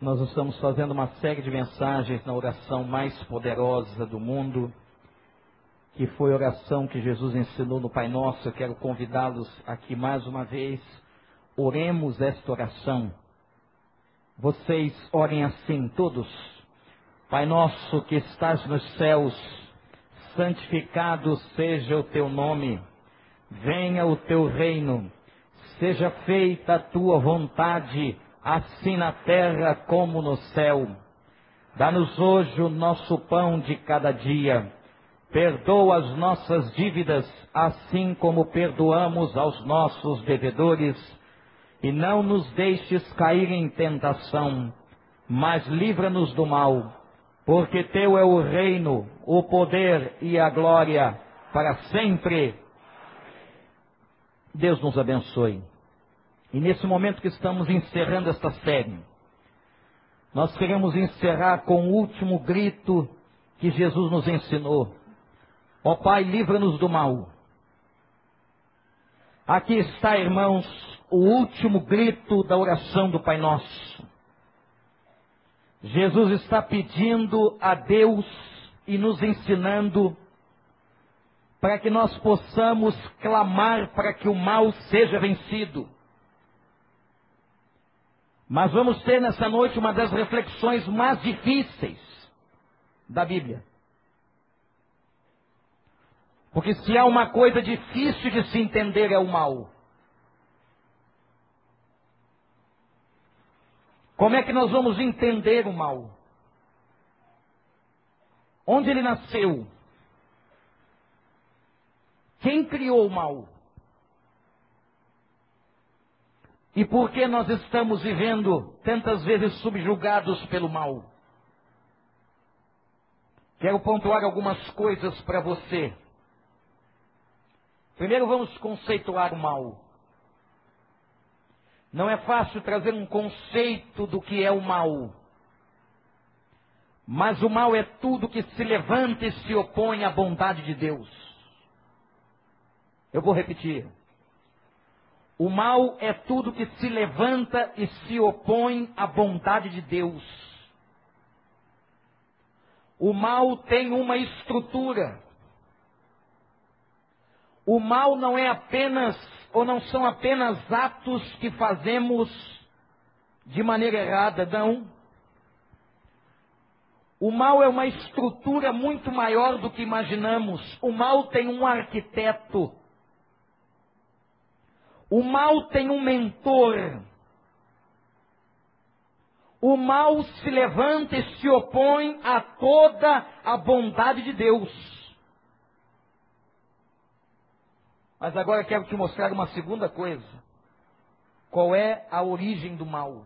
Nós estamos fazendo uma série de mensagens na oração mais poderosa do mundo, que foi a oração que Jesus ensinou no Pai Nosso. Eu quero convidá-los aqui mais uma vez. Oremos esta oração. Vocês orem assim, todos. Pai nosso que estás nos céus, santificado seja o teu nome. Venha o teu reino. Seja feita a tua vontade assim na terra como no céu. Dá-nos hoje o nosso pão de cada dia. Perdoa as nossas dívidas, assim como perdoamos aos nossos devedores. E não nos deixes cair em tentação, mas livra-nos do mal, porque teu é o reino, o poder e a glória para sempre. Deus nos abençoe. E nesse momento que estamos encerrando esta série, nós queremos encerrar com o último grito que Jesus nos ensinou. Ó Pai, livra-nos do mal. Aqui está, irmãos, o último grito da oração do Pai Nosso. Jesus está pedindo a Deus e nos ensinando para que nós possamos clamar para que o mal seja vencido. Mas vamos ter nessa noite uma das reflexões mais difíceis da Bíblia. Porque se há uma coisa difícil de se entender é o mal. Como é que nós vamos entender o mal? Onde ele nasceu? Quem criou o mal? E por que nós estamos vivendo tantas vezes subjugados pelo mal? Quero pontuar algumas coisas para você. Primeiro vamos conceituar o mal. Não é fácil trazer um conceito do que é o mal. Mas o mal é tudo que se levanta e se opõe à bondade de Deus. Eu vou repetir. O mal é tudo que se levanta e se opõe à bondade de Deus. O mal tem uma estrutura. O mal não é apenas, ou não são apenas atos que fazemos de maneira errada, não. O mal é uma estrutura muito maior do que imaginamos. O mal tem um arquiteto. O mal tem um mentor. O mal se levanta e se opõe a toda a bondade de Deus. Mas agora quero te mostrar uma segunda coisa. Qual é a origem do mal?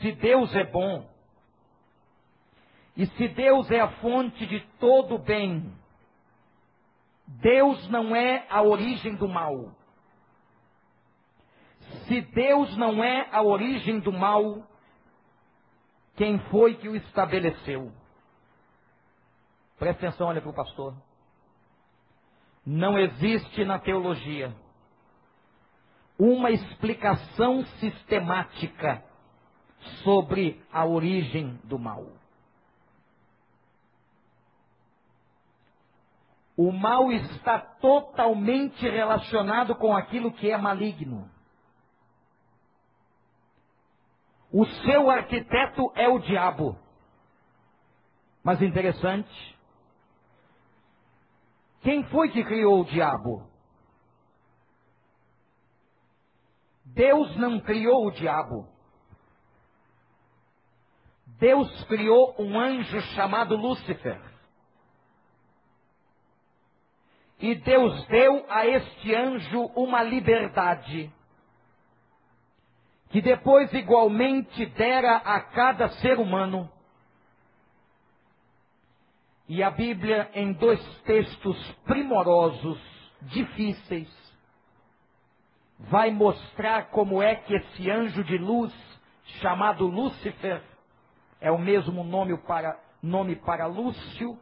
Se Deus é bom, e se Deus é a fonte de todo bem, Deus não é a origem do mal. Se Deus não é a origem do mal, quem foi que o estabeleceu? Presta atenção, olha para o pastor. Não existe na teologia uma explicação sistemática sobre a origem do mal. O mal está totalmente relacionado com aquilo que é maligno. O seu arquiteto é o diabo. Mas interessante. Quem foi que criou o diabo? Deus não criou o diabo. Deus criou um anjo chamado Lúcifer. E Deus deu a este anjo uma liberdade, que depois igualmente dera a cada ser humano. E a Bíblia, em dois textos primorosos, difíceis, vai mostrar como é que esse anjo de luz, chamado Lúcifer, é o mesmo nome para, nome para Lúcio,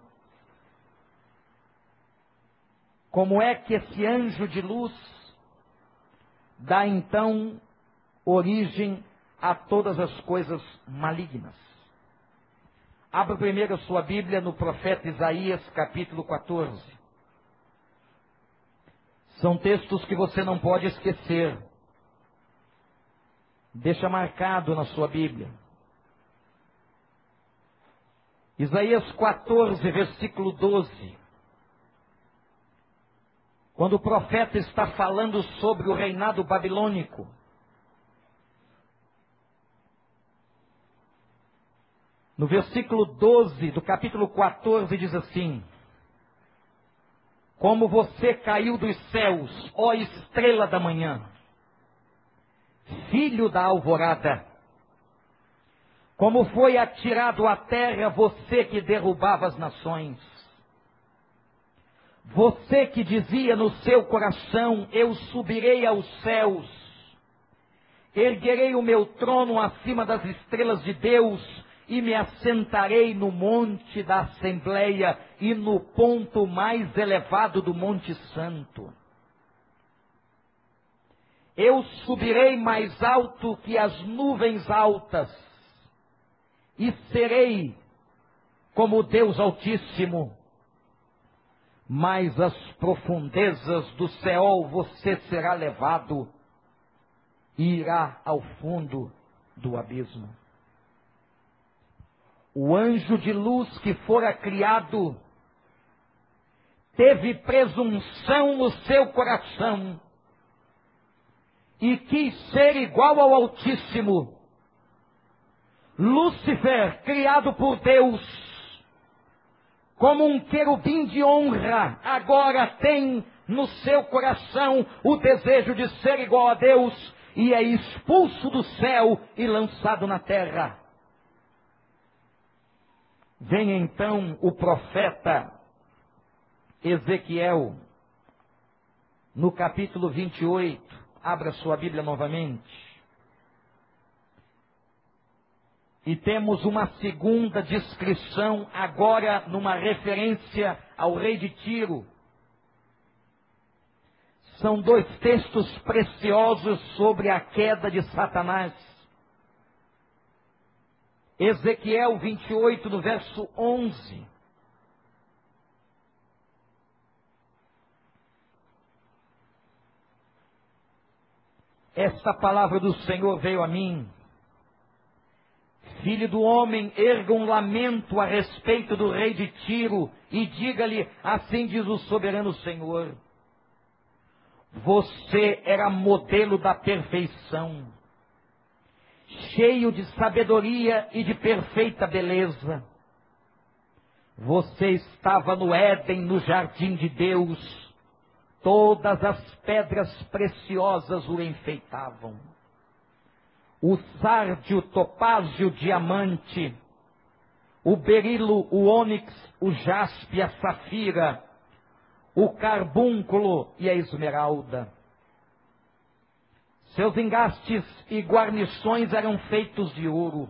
como é que esse anjo de luz dá então origem a todas as coisas malignas. Abra primeiro a sua Bíblia no profeta Isaías, capítulo 14. São textos que você não pode esquecer. Deixa marcado na sua Bíblia. Isaías 14, versículo 12. Quando o profeta está falando sobre o reinado babilônico, no versículo 12 do capítulo 14 diz assim: Como você caiu dos céus, ó estrela da manhã, filho da alvorada, como foi atirado à terra você que derrubava as nações. Você que dizia no seu coração: Eu subirei aos céus, erguerei o meu trono acima das estrelas de Deus e me assentarei no monte da Assembleia e no ponto mais elevado do Monte Santo. Eu subirei mais alto que as nuvens altas e serei como Deus Altíssimo mas as profundezas do céu você será levado e irá ao fundo do abismo. O anjo de luz que fora criado teve presunção no seu coração e quis ser igual ao Altíssimo. Lúcifer, criado por Deus, como um querubim de honra, agora tem no seu coração o desejo de ser igual a Deus e é expulso do céu e lançado na terra. Vem então o profeta Ezequiel, no capítulo 28, abra sua Bíblia novamente. E temos uma segunda descrição, agora numa referência ao rei de Tiro. São dois textos preciosos sobre a queda de Satanás. Ezequiel 28, no verso 11. Esta palavra do Senhor veio a mim Filho do homem, erga um lamento a respeito do rei de Tiro e diga-lhe: Assim diz o soberano Senhor. Você era modelo da perfeição, cheio de sabedoria e de perfeita beleza. Você estava no Éden, no jardim de Deus. Todas as pedras preciosas o enfeitavam o sárdio, topázio, diamante, o berilo, o ônix, o jaspe, a safira, o carbúnculo e a esmeralda. Seus engastes e guarnições eram feitos de ouro.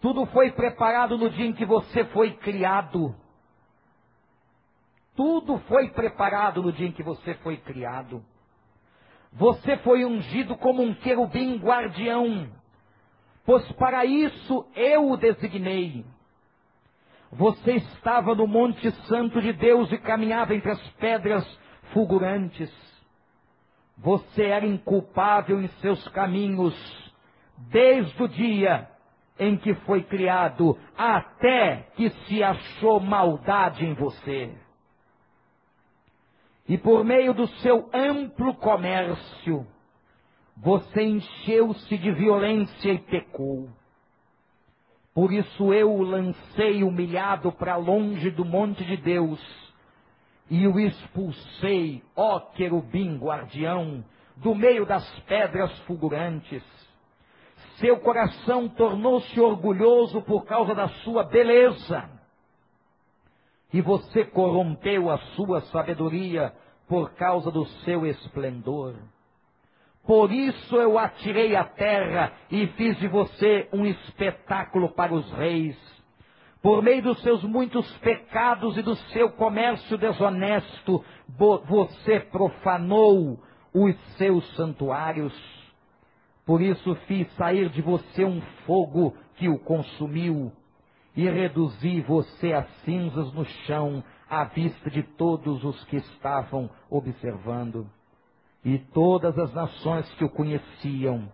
Tudo foi preparado no dia em que você foi criado. Tudo foi preparado no dia em que você foi criado. Você foi ungido como um querubim guardião, pois para isso eu o designei. Você estava no Monte Santo de Deus e caminhava entre as pedras fulgurantes. Você era inculpável em seus caminhos, desde o dia em que foi criado, até que se achou maldade em você e por meio do seu amplo comércio, você encheu-se de violência e pecou. Por isso eu o lancei humilhado para longe do monte de Deus e o expulsei, ó querubim guardião, do meio das pedras fulgurantes. Seu coração tornou-se orgulhoso por causa da sua beleza e você corrompeu a sua sabedoria por causa do seu esplendor. Por isso eu atirei a terra e fiz de você um espetáculo para os reis. Por meio dos seus muitos pecados e do seu comércio desonesto, você profanou os seus santuários. Por isso fiz sair de você um fogo que o consumiu e reduzi você a cinzas no chão à vista de todos os que estavam observando. E todas as nações que o conheciam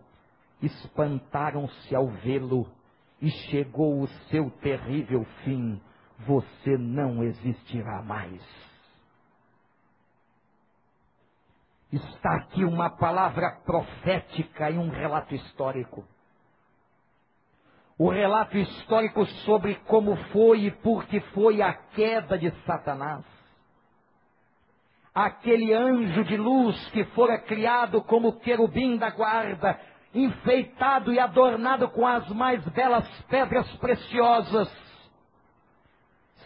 espantaram-se ao vê-lo, e chegou o seu terrível fim. Você não existirá mais. Está aqui uma palavra profética e um relato histórico. O relato histórico sobre como foi e por que foi a queda de Satanás. Aquele anjo de luz que fora criado como querubim da guarda, enfeitado e adornado com as mais belas pedras preciosas,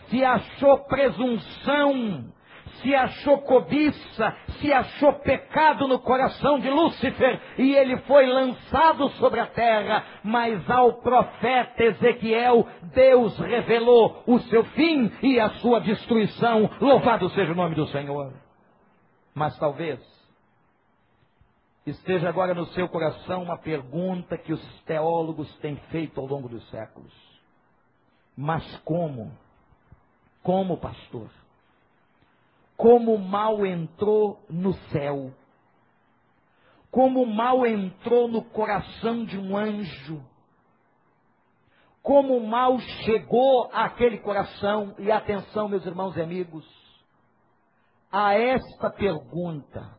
se achou presunção se achou cobiça, se achou pecado no coração de Lúcifer e ele foi lançado sobre a terra. Mas ao profeta Ezequiel, Deus revelou o seu fim e a sua destruição. Louvado seja o nome do Senhor. Mas talvez esteja agora no seu coração uma pergunta que os teólogos têm feito ao longo dos séculos. Mas como? Como, pastor? Como o mal entrou no céu, como o mal entrou no coração de um anjo, como o mal chegou àquele coração, e atenção, meus irmãos e amigos, a esta pergunta,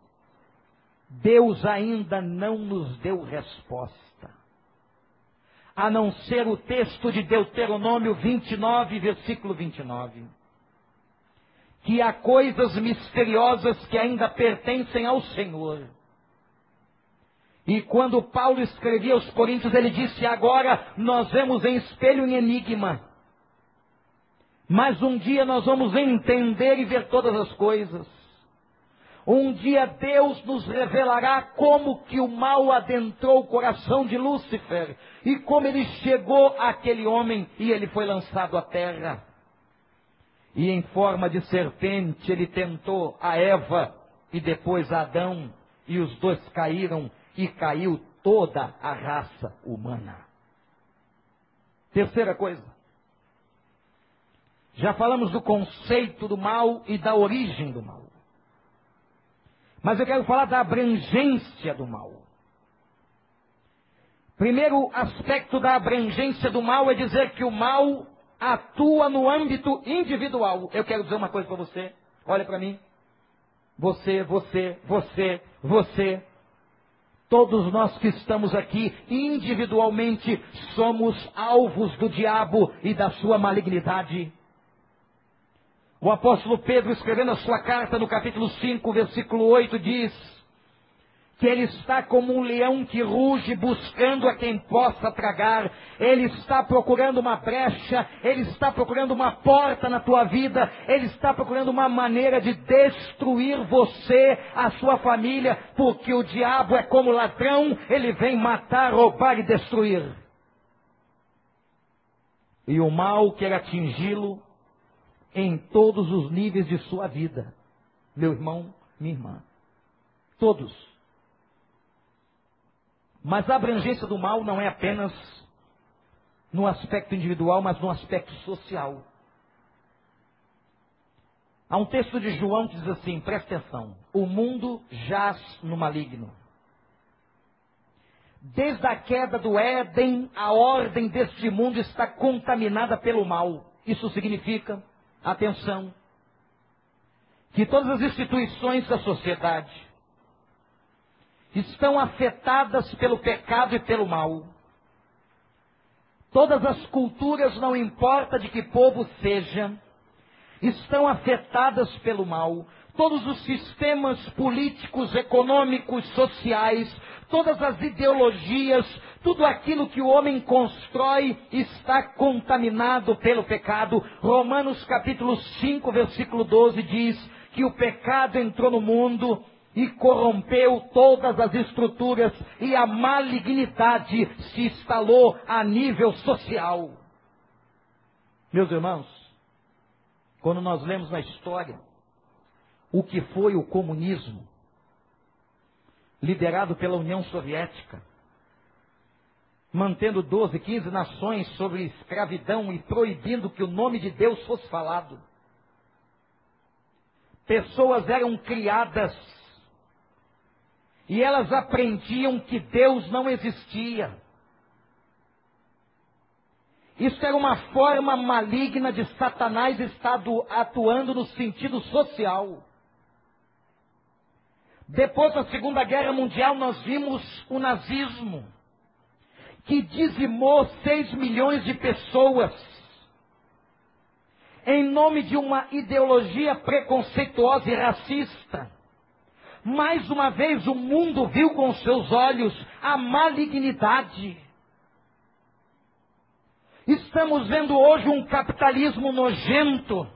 Deus ainda não nos deu resposta. A não ser o texto de Deuteronômio 29, versículo 29 que há coisas misteriosas que ainda pertencem ao Senhor. E quando Paulo escrevia aos Coríntios, ele disse: Agora nós vemos em espelho em enigma, mas um dia nós vamos entender e ver todas as coisas. Um dia Deus nos revelará como que o mal adentrou o coração de Lúcifer e como ele chegou àquele homem e ele foi lançado à terra e em forma de serpente ele tentou a Eva e depois Adão, e os dois caíram e caiu toda a raça humana. Terceira coisa. Já falamos do conceito do mal e da origem do mal. Mas eu quero falar da abrangência do mal. Primeiro aspecto da abrangência do mal é dizer que o mal atua no âmbito individual. Eu quero dizer uma coisa para você. Olha para mim. Você, você, você, você. Todos nós que estamos aqui individualmente somos alvos do diabo e da sua malignidade. O apóstolo Pedro, escrevendo a sua carta no capítulo 5, versículo 8, diz: que ele está como um leão que ruge buscando a quem possa tragar, ele está procurando uma brecha, ele está procurando uma porta na tua vida, ele está procurando uma maneira de destruir você, a sua família, porque o diabo é como ladrão, ele vem matar, roubar e destruir. E o mal quer atingi-lo em todos os níveis de sua vida, meu irmão, minha irmã. Todos. Mas a abrangência do mal não é apenas no aspecto individual, mas no aspecto social. Há um texto de João que diz assim: presta atenção, o mundo jaz no maligno. Desde a queda do Éden, a ordem deste mundo está contaminada pelo mal. Isso significa, atenção, que todas as instituições da sociedade, estão afetadas pelo pecado e pelo mal. Todas as culturas, não importa de que povo seja, estão afetadas pelo mal. Todos os sistemas políticos, econômicos, sociais, todas as ideologias, tudo aquilo que o homem constrói está contaminado pelo pecado. Romanos capítulo 5, versículo 12 diz que o pecado entrou no mundo e corrompeu todas as estruturas e a malignidade se instalou a nível social. Meus irmãos, quando nós lemos na história o que foi o comunismo, liderado pela União Soviética, mantendo 12, 15 nações sobre escravidão e proibindo que o nome de Deus fosse falado. Pessoas eram criadas e elas aprendiam que Deus não existia. Isso era uma forma maligna de Satanás estar atuando no sentido social. Depois da Segunda Guerra Mundial, nós vimos o nazismo, que dizimou 6 milhões de pessoas, em nome de uma ideologia preconceituosa e racista. Mais uma vez o mundo viu com seus olhos a malignidade. Estamos vendo hoje um capitalismo nojento,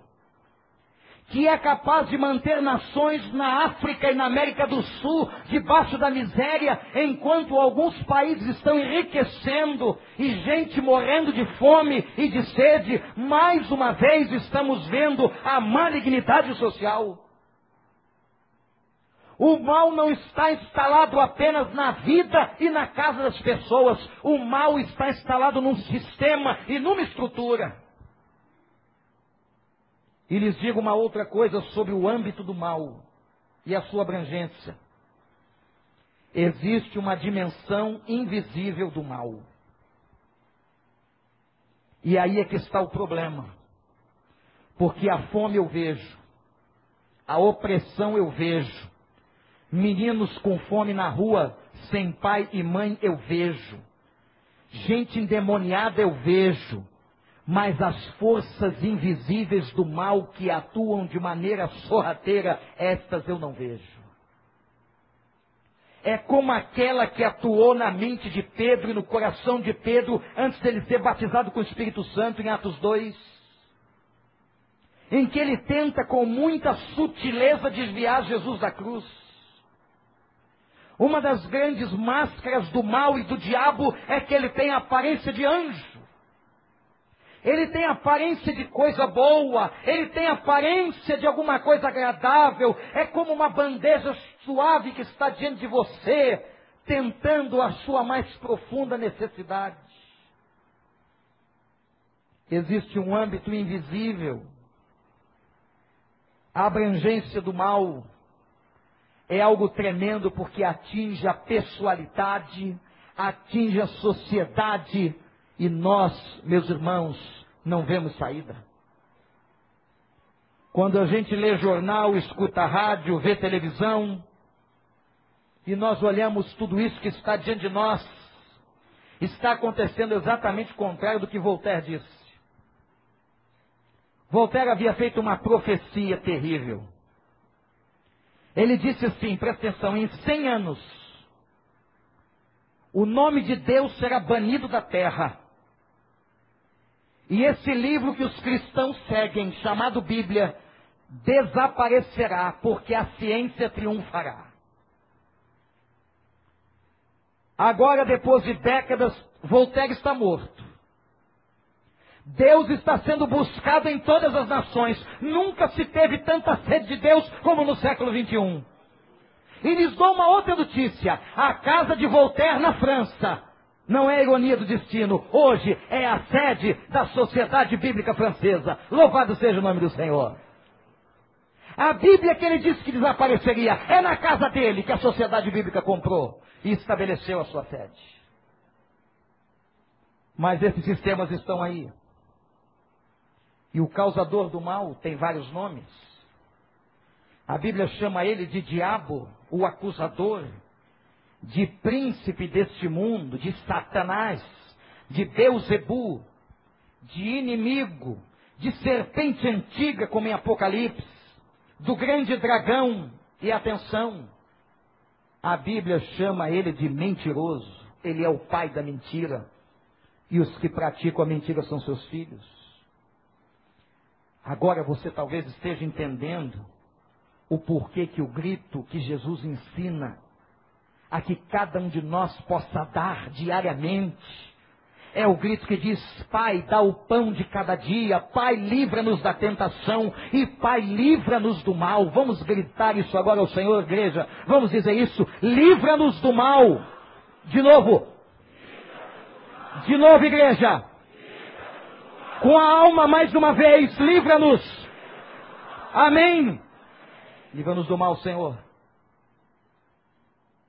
que é capaz de manter nações na África e na América do Sul debaixo da miséria, enquanto alguns países estão enriquecendo e gente morrendo de fome e de sede. Mais uma vez estamos vendo a malignidade social. O mal não está instalado apenas na vida e na casa das pessoas. O mal está instalado num sistema e numa estrutura. E lhes digo uma outra coisa sobre o âmbito do mal e a sua abrangência. Existe uma dimensão invisível do mal. E aí é que está o problema. Porque a fome eu vejo, a opressão eu vejo, Meninos com fome na rua, sem pai e mãe, eu vejo. Gente endemoniada, eu vejo. Mas as forças invisíveis do mal que atuam de maneira sorrateira, estas eu não vejo. É como aquela que atuou na mente de Pedro e no coração de Pedro antes dele ser batizado com o Espírito Santo em Atos 2. Em que ele tenta com muita sutileza desviar Jesus da cruz. Uma das grandes máscaras do mal e do diabo é que ele tem a aparência de anjo. Ele tem aparência de coisa boa, ele tem aparência de alguma coisa agradável, é como uma bandeja suave que está diante de você, tentando a sua mais profunda necessidade. Existe um âmbito invisível, a abrangência do mal, é algo tremendo porque atinge a pessoalidade, atinge a sociedade e nós, meus irmãos, não vemos saída. Quando a gente lê jornal, escuta rádio, vê televisão, e nós olhamos tudo isso que está diante de nós, está acontecendo exatamente o contrário do que Voltaire disse. Voltaire havia feito uma profecia terrível. Ele disse assim, presta atenção, em 100 anos, o nome de Deus será banido da terra. E esse livro que os cristãos seguem, chamado Bíblia, desaparecerá, porque a ciência triunfará. Agora, depois de décadas, Voltaire está morto. Deus está sendo buscado em todas as nações. Nunca se teve tanta sede de Deus como no século 21. E lhes dou uma outra notícia. A casa de Voltaire na França. Não é ironia do destino. Hoje é a sede da Sociedade Bíblica Francesa. Louvado seja o nome do Senhor. A Bíblia que ele disse que desapareceria é na casa dele que a Sociedade Bíblica comprou e estabeleceu a sua sede. Mas esses sistemas estão aí. E o causador do mal tem vários nomes. A Bíblia chama ele de diabo, o acusador, de príncipe deste mundo, de Satanás, de Beuzebu, de inimigo, de serpente antiga, como em Apocalipse, do grande dragão. E atenção, a Bíblia chama ele de mentiroso. Ele é o pai da mentira. E os que praticam a mentira são seus filhos. Agora você talvez esteja entendendo o porquê que o grito que Jesus ensina a que cada um de nós possa dar diariamente é o grito que diz: Pai, dá o pão de cada dia, Pai, livra-nos da tentação e Pai, livra-nos do mal. Vamos gritar isso agora ao Senhor, igreja. Vamos dizer isso: livra-nos do mal. De novo, De novo, igreja. Com a alma mais uma vez, livra-nos. Amém. Livra-nos do mal, Senhor.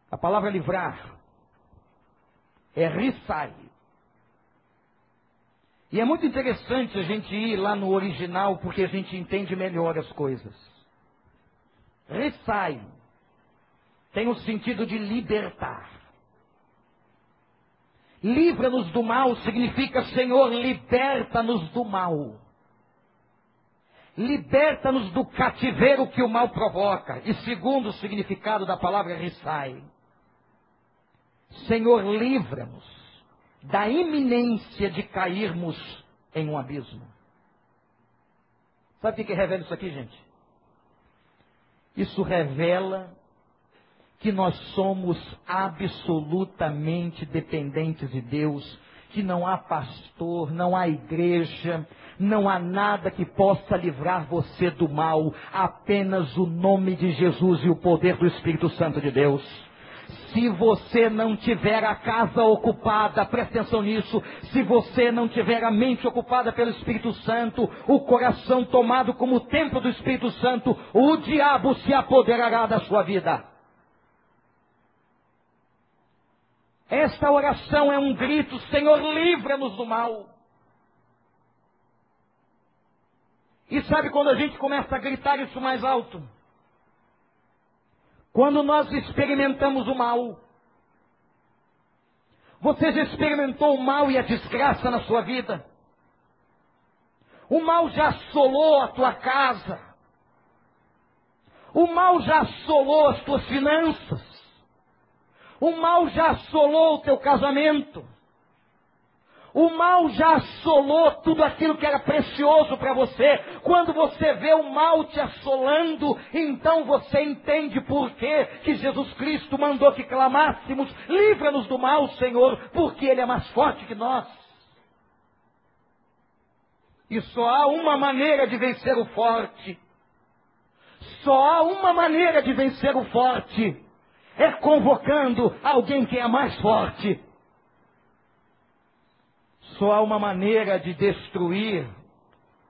A palavra livrar é rissai. E é muito interessante a gente ir lá no original porque a gente entende melhor as coisas. Rissai tem o sentido de libertar. Livra-nos do mal significa, Senhor, liberta-nos do mal. Liberta-nos do cativeiro que o mal provoca. E segundo o significado da palavra rissai, Senhor, livra-nos da iminência de cairmos em um abismo. Sabe o que revela isso aqui, gente? Isso revela que nós somos absolutamente dependentes de Deus, que não há pastor, não há igreja, não há nada que possa livrar você do mal, apenas o nome de Jesus e o poder do Espírito Santo de Deus. Se você não tiver a casa ocupada, presta atenção nisso, se você não tiver a mente ocupada pelo Espírito Santo, o coração tomado como templo do Espírito Santo, o diabo se apoderará da sua vida. Esta oração é um grito, Senhor, livra-nos do mal. E sabe quando a gente começa a gritar isso mais alto? Quando nós experimentamos o mal. Você já experimentou o mal e a desgraça na sua vida? O mal já assolou a tua casa. O mal já assolou as tuas finanças. O mal já assolou o teu casamento. O mal já assolou tudo aquilo que era precioso para você. Quando você vê o mal te assolando, então você entende por quê que Jesus Cristo mandou que clamássemos: livra-nos do mal, Senhor, porque Ele é mais forte que nós. E só há uma maneira de vencer o forte. Só há uma maneira de vencer o forte. É convocando alguém que é mais forte. Só há uma maneira de destruir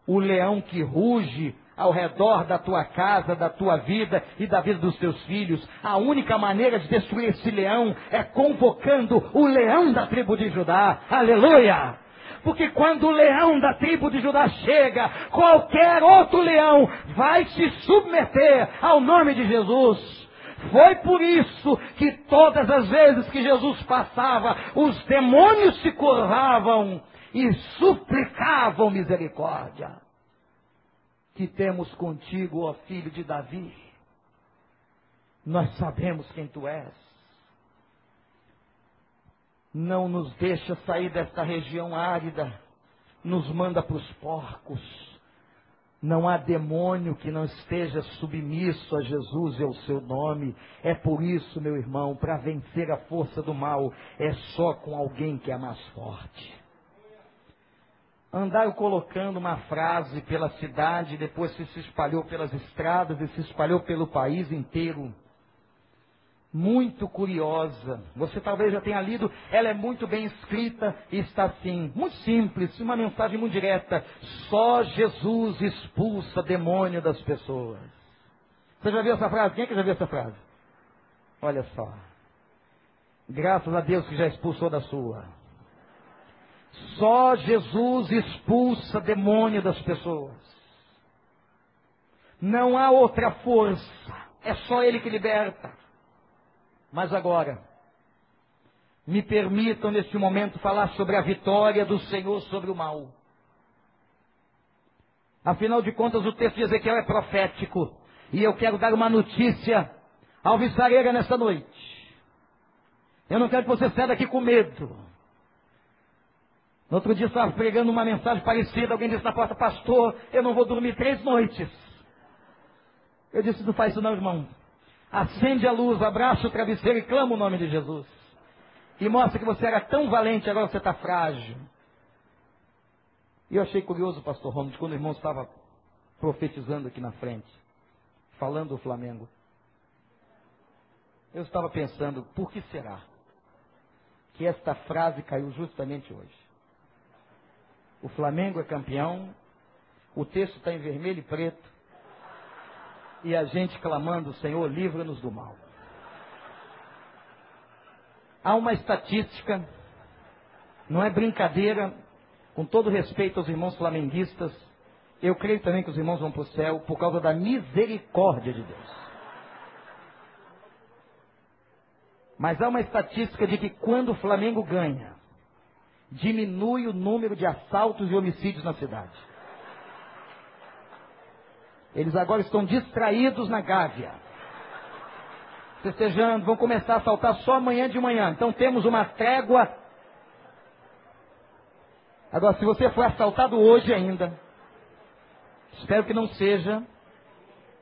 o leão que ruge ao redor da tua casa, da tua vida e da vida dos teus filhos. A única maneira de destruir esse leão é convocando o leão da tribo de Judá. Aleluia! Porque quando o leão da tribo de Judá chega, qualquer outro leão vai se submeter ao nome de Jesus. Foi por isso que todas as vezes que Jesus passava, os demônios se curvavam e suplicavam misericórdia. Que temos contigo, ó filho de Davi. Nós sabemos quem tu és. Não nos deixa sair desta região árida. Nos manda para os porcos não há demônio que não esteja submisso a Jesus e ao seu nome. É por isso, meu irmão, para vencer a força do mal, é só com alguém que é mais forte. Andaram colocando uma frase pela cidade, depois se espalhou pelas estradas e se espalhou pelo país inteiro muito curiosa. Você talvez já tenha lido, ela é muito bem escrita e está assim, muito simples, uma mensagem muito direta. Só Jesus expulsa demônio das pessoas. Você já viu essa frase? Quem é que já viu essa frase? Olha só. Graças a Deus que já expulsou da sua. Só Jesus expulsa demônio das pessoas. Não há outra força. É só Ele que liberta. Mas agora, me permitam neste momento falar sobre a vitória do Senhor sobre o mal. Afinal de contas, o texto de Ezequiel é profético. E eu quero dar uma notícia alvissareira nesta noite. Eu não quero que você saia daqui com medo. No outro dia estava pregando uma mensagem parecida, alguém disse na porta, pastor, eu não vou dormir três noites. Eu disse, não faz isso não, irmão acende a luz, abraça o travesseiro e clama o nome de Jesus. E mostra que você era tão valente, agora você está frágil. E eu achei curioso, pastor Romulo, quando o irmão estava profetizando aqui na frente, falando do Flamengo. Eu estava pensando, por que será? que esta frase caiu justamente hoje. O Flamengo é campeão, o texto está em vermelho e preto, e a gente clamando, Senhor, livra-nos do mal. Há uma estatística, não é brincadeira, com todo respeito aos irmãos flamenguistas, eu creio também que os irmãos vão para o céu por causa da misericórdia de Deus. Mas há uma estatística de que quando o Flamengo ganha, diminui o número de assaltos e homicídios na cidade. Eles agora estão distraídos na Gávea. Festejando, vão começar a assaltar só amanhã de manhã. Então temos uma trégua. Agora, se você for assaltado hoje ainda, espero que não seja,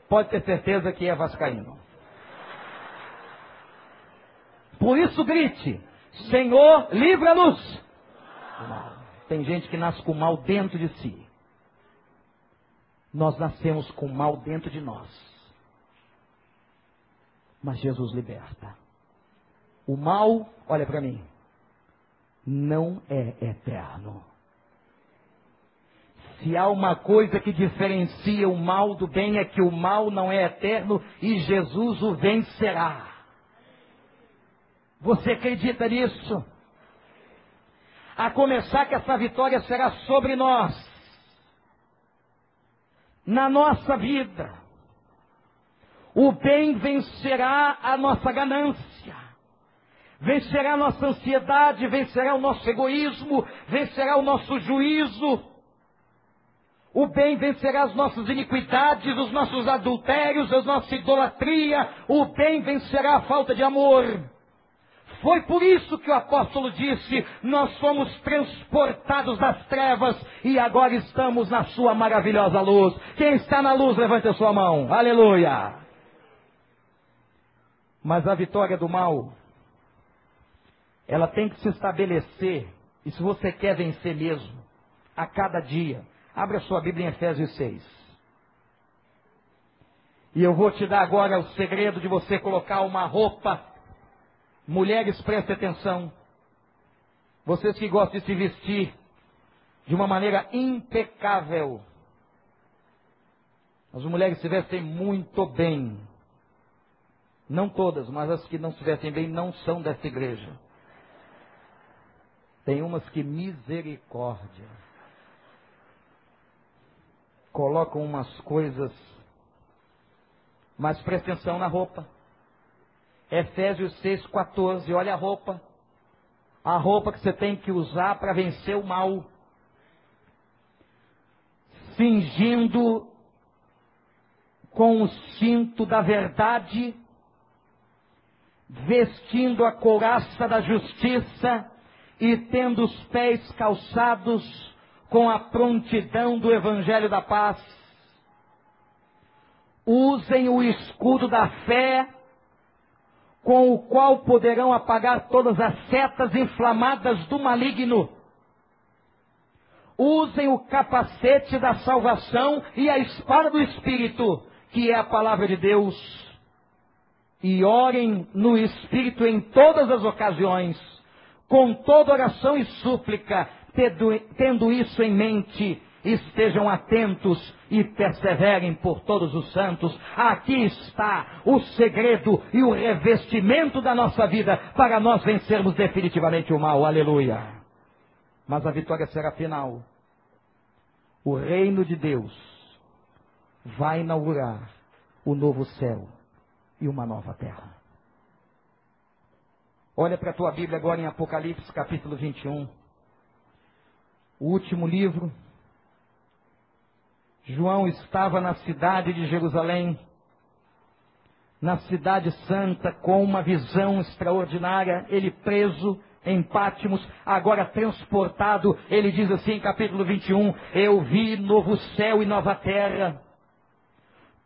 pode ter certeza que é vascaíno. Por isso grite: Senhor, livra-nos. Tem gente que nasce com mal dentro de si. Nós nascemos com mal dentro de nós. Mas Jesus liberta. O mal, olha para mim, não é eterno. Se há uma coisa que diferencia o mal do bem é que o mal não é eterno e Jesus o vencerá. Você acredita nisso? A começar que essa vitória será sobre nós, na nossa vida. O bem vencerá a nossa ganância, vencerá a nossa ansiedade, vencerá o nosso egoísmo, vencerá o nosso juízo. O bem vencerá as nossas iniquidades, os nossos adultérios, a nossa idolatria. O bem vencerá a falta de amor. Foi por isso que o apóstolo disse: Nós fomos transportados das trevas e agora estamos na Sua maravilhosa luz. Quem está na luz, levante a sua mão. Aleluia. Mas a vitória do mal, ela tem que se estabelecer, e se você quer vencer mesmo, a cada dia, abra sua Bíblia em Efésios 6. E eu vou te dar agora o segredo de você colocar uma roupa Mulheres, prestem atenção. Vocês que gostam de se vestir de uma maneira impecável. As mulheres se vestem muito bem. Não todas, mas as que não se vestem bem não são dessa igreja. Tem umas que misericórdia. Colocam umas coisas. Mas preste atenção na roupa. Efésios 6,14. Olha a roupa. A roupa que você tem que usar para vencer o mal. Fingindo com o cinto da verdade, vestindo a couraça da justiça e tendo os pés calçados com a prontidão do evangelho da paz. Usem o escudo da fé com o qual poderão apagar todas as setas inflamadas do maligno. Usem o capacete da salvação e a espada do Espírito, que é a palavra de Deus. E orem no Espírito em todas as ocasiões, com toda oração e súplica, tendo, tendo isso em mente Estejam atentos e perseverem por todos os santos. Aqui está o segredo e o revestimento da nossa vida para nós vencermos definitivamente o mal. Aleluia. Mas a vitória será final. O reino de Deus vai inaugurar o novo céu e uma nova terra. Olha para a tua Bíblia agora em Apocalipse capítulo 21. O último livro João estava na cidade de Jerusalém, na cidade santa, com uma visão extraordinária, ele preso em Pátimos, agora transportado, ele diz assim capítulo 21, eu vi novo céu e nova terra,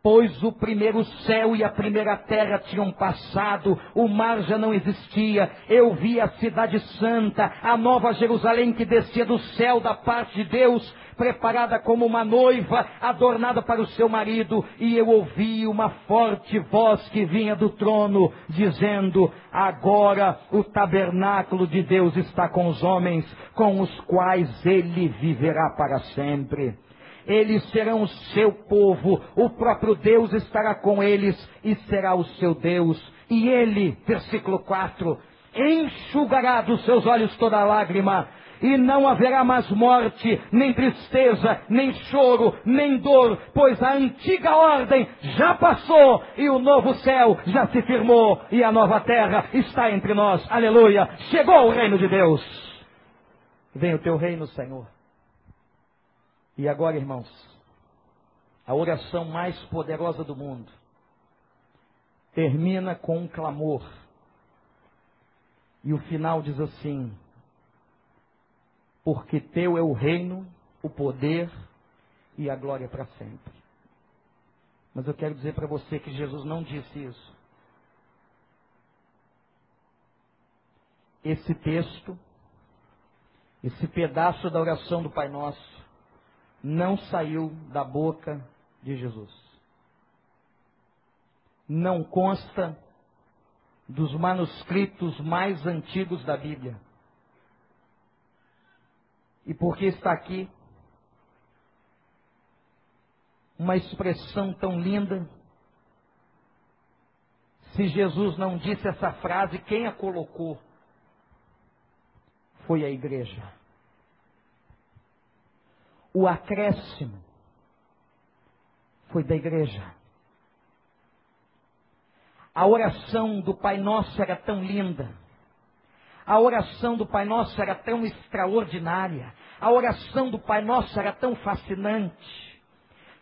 Pois o primeiro céu e a primeira terra tinham passado, o mar já não existia. Eu vi a cidade santa, a nova Jerusalém que descia do céu da parte de Deus, preparada como uma noiva, adornada para o seu marido, e eu ouvi uma forte voz que vinha do trono, dizendo: Agora o tabernáculo de Deus está com os homens, com os quais ele viverá para sempre. Eles serão o seu povo, o próprio Deus estará com eles e será o seu Deus. E ele, versículo 4, enxugará dos seus olhos toda lágrima, e não haverá mais morte, nem tristeza, nem choro, nem dor, pois a antiga ordem já passou e o novo céu já se firmou e a nova terra está entre nós. Aleluia! Chegou o reino de Deus. Vem o teu reino, Senhor. E agora, irmãos, a oração mais poderosa do mundo termina com um clamor. E o final diz assim: porque teu é o reino, o poder e a glória para sempre. Mas eu quero dizer para você que Jesus não disse isso. Esse texto, esse pedaço da oração do Pai Nosso, não saiu da boca de Jesus. Não consta dos manuscritos mais antigos da Bíblia. E porque está aqui uma expressão tão linda, se Jesus não disse essa frase, quem a colocou? Foi a igreja. O acréscimo foi da igreja. A oração do Pai Nosso era tão linda. A oração do Pai Nosso era tão extraordinária, a oração do Pai Nosso era tão fascinante,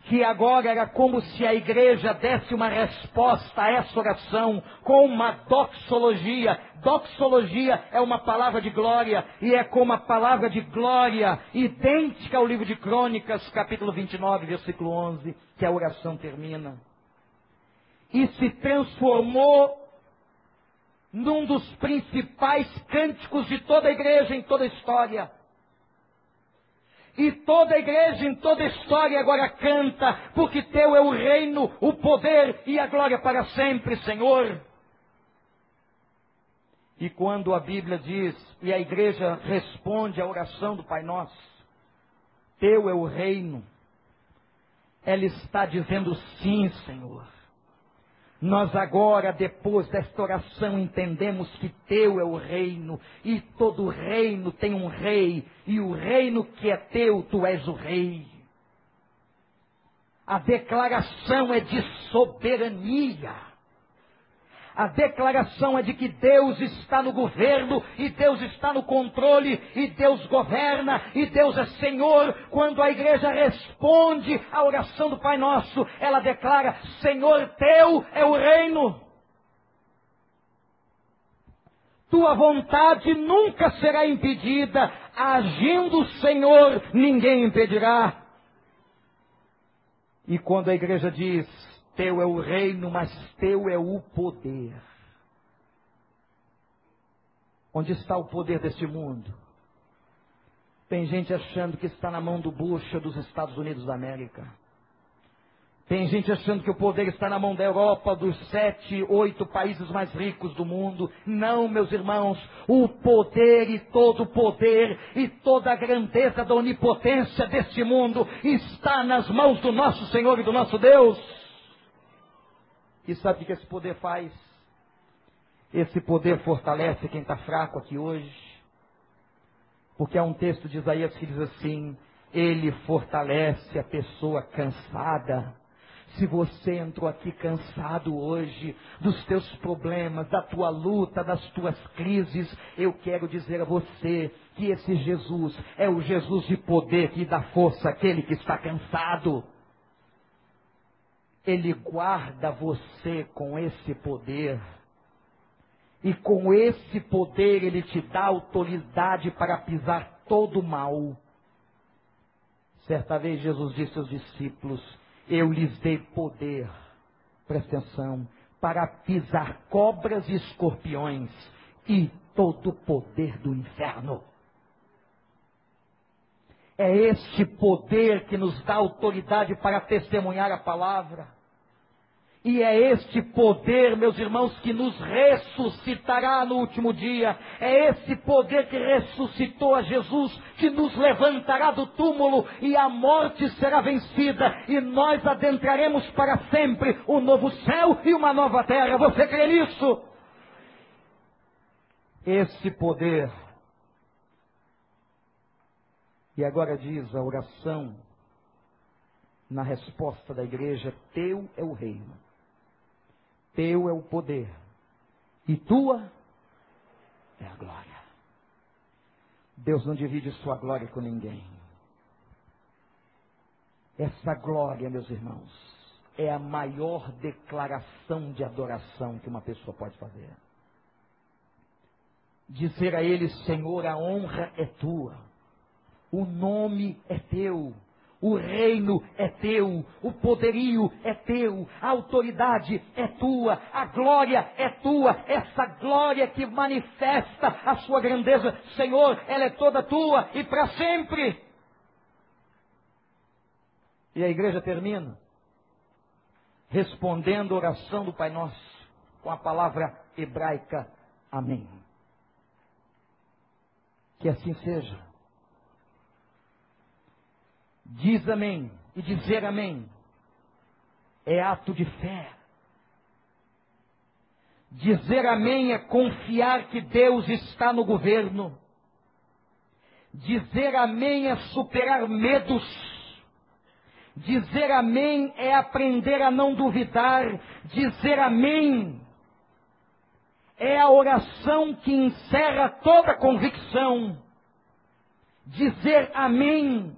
que agora era como se a igreja desse uma resposta a essa oração com uma doxologia. Doxologia é uma palavra de glória e é como a palavra de glória idêntica ao livro de Crônicas, capítulo 29, versículo 11, que a oração termina. E se transformou num dos principais cânticos de toda a igreja em toda a história. E toda a igreja em toda a história agora canta, porque teu é o reino, o poder e a glória para sempre, Senhor. E quando a Bíblia diz, e a igreja responde à oração do Pai Nosso, teu é o reino, ela está dizendo sim, Senhor. Nós agora, depois desta oração, entendemos que teu é o reino, e todo reino tem um rei, e o reino que é teu, tu és o rei. A declaração é de soberania. A declaração é de que Deus está no governo, e Deus está no controle, e Deus governa, e Deus é Senhor. Quando a igreja responde à oração do Pai Nosso, ela declara: Senhor teu é o reino. Tua vontade nunca será impedida, agindo o Senhor, ninguém impedirá. E quando a igreja diz, teu é o reino, mas teu é o poder. Onde está o poder deste mundo? Tem gente achando que está na mão do Bush dos Estados Unidos da América. Tem gente achando que o poder está na mão da Europa, dos sete, oito países mais ricos do mundo. Não, meus irmãos, o poder e todo o poder e toda a grandeza da onipotência deste mundo está nas mãos do nosso Senhor e do nosso Deus. E sabe o que esse poder faz? Esse poder fortalece quem está fraco aqui hoje. Porque há um texto de Isaías que diz assim: Ele fortalece a pessoa cansada. Se você entrou aqui cansado hoje dos teus problemas, da tua luta, das tuas crises, eu quero dizer a você que esse Jesus é o Jesus de poder que dá força àquele que está cansado. Ele guarda você com esse poder. E com esse poder ele te dá autoridade para pisar todo o mal. Certa vez Jesus disse aos discípulos: Eu lhes dei poder, presta atenção, para pisar cobras e escorpiões e todo o poder do inferno. É este poder que nos dá autoridade para testemunhar a palavra. E é este poder, meus irmãos, que nos ressuscitará no último dia. É esse poder que ressuscitou a Jesus, que nos levantará do túmulo e a morte será vencida. E nós adentraremos para sempre um novo céu e uma nova terra. Você crê nisso? Esse poder. E agora diz a oração na resposta da igreja: Teu é o reino teu é o poder, e tua é a glória. Deus não divide sua glória com ninguém. Essa glória, meus irmãos, é a maior declaração de adoração que uma pessoa pode fazer. Dizer a Ele, Senhor, a honra é tua, o nome é teu, o reino é teu, o poderio é teu, a autoridade é tua, a glória é tua, essa glória que manifesta a sua grandeza, Senhor, ela é toda tua e para sempre. E a igreja termina respondendo a oração do Pai Nosso com a palavra hebraica Amém. Que assim seja. Diz amém e dizer amém é ato de fé. Dizer amém é confiar que Deus está no governo. Dizer amém é superar medos. Dizer amém é aprender a não duvidar. Dizer amém é a oração que encerra toda convicção. Dizer amém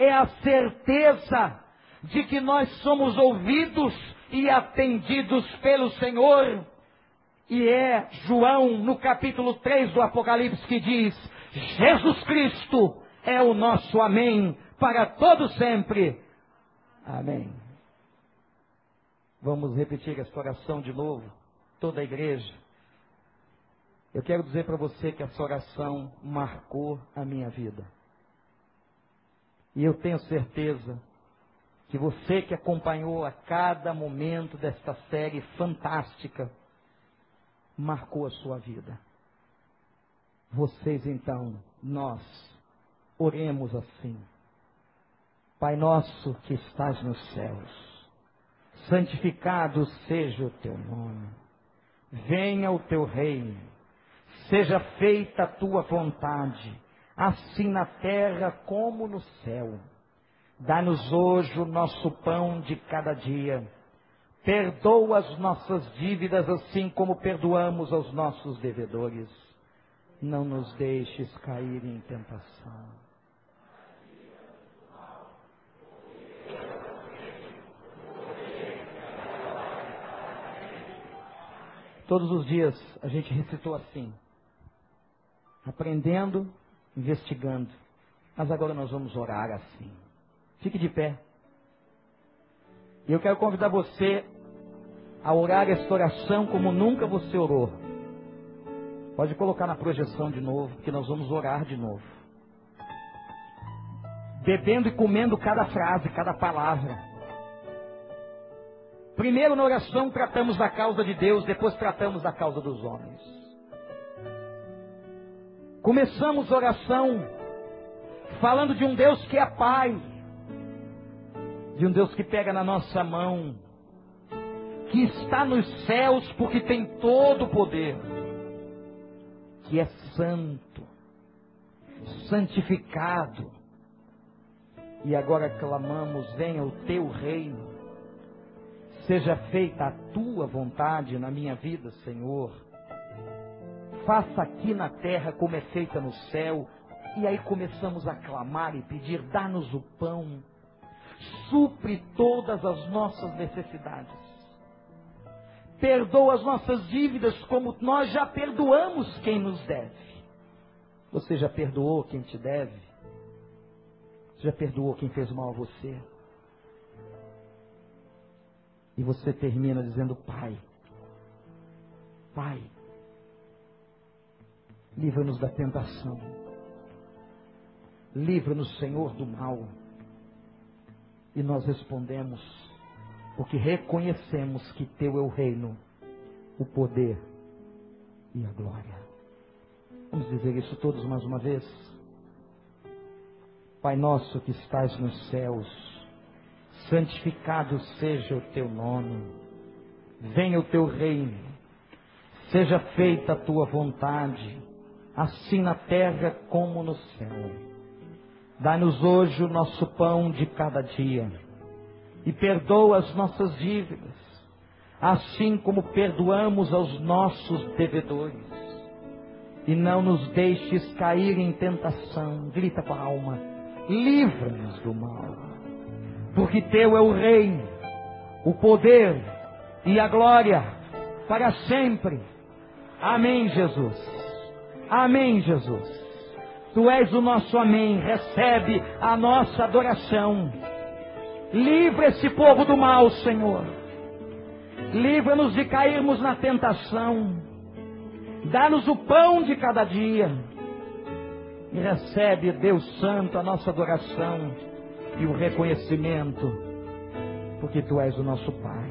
é a certeza de que nós somos ouvidos e atendidos pelo Senhor. E é João, no capítulo 3 do Apocalipse, que diz: Jesus Cristo é o nosso Amém para todo sempre. Amém. Vamos repetir esta oração de novo, toda a igreja. Eu quero dizer para você que essa oração marcou a minha vida. E eu tenho certeza que você que acompanhou a cada momento desta série fantástica, marcou a sua vida. Vocês então, nós, oremos assim. Pai nosso que estás nos céus, santificado seja o teu nome. Venha o teu reino. Seja feita a tua vontade assim na terra como no céu. Dá-nos hoje o nosso pão de cada dia. Perdoa as nossas dívidas, assim como perdoamos aos nossos devedores. Não nos deixes cair em tentação. Todos os dias a gente recitou assim, aprendendo investigando. Mas agora nós vamos orar assim. Fique de pé. E eu quero convidar você a orar esta oração como nunca você orou. Pode colocar na projeção de novo, porque nós vamos orar de novo. Bebendo e comendo cada frase, cada palavra. Primeiro na oração tratamos da causa de Deus, depois tratamos da causa dos homens. Começamos oração falando de um Deus que é Pai, de um Deus que pega na nossa mão, que está nos céus porque tem todo o poder, que é santo, santificado. E agora clamamos: venha o teu reino, seja feita a tua vontade na minha vida, Senhor faça aqui na terra como é feita no céu. E aí começamos a clamar e pedir: dá-nos o pão, supre todas as nossas necessidades. Perdoa as nossas dívidas como nós já perdoamos quem nos deve. Você já perdoou quem te deve? Você já perdoou quem fez mal a você? E você termina dizendo: Pai, Pai, livra-nos da tentação. Livra-nos, Senhor, do mal. E nós respondemos, porque reconhecemos que Teu é o reino, o poder e a glória. Vamos dizer isso todos mais uma vez? Pai nosso que estás nos céus, santificado seja o teu nome, venha o teu reino, seja feita a tua vontade, assim na terra como no céu. Dá-nos hoje o nosso pão de cada dia e perdoa as nossas dívidas, assim como perdoamos aos nossos devedores. E não nos deixes cair em tentação, grita com a alma, livra-nos do mal, porque teu é o reino, o poder e a glória para sempre. Amém, Jesus. Amém, Jesus. Tu és o nosso amém, recebe a nossa adoração. Livra esse povo do mal, Senhor. Livra-nos de cairmos na tentação. Dá-nos o pão de cada dia. E recebe, Deus Santo, a nossa adoração e o reconhecimento, porque Tu és o nosso Pai.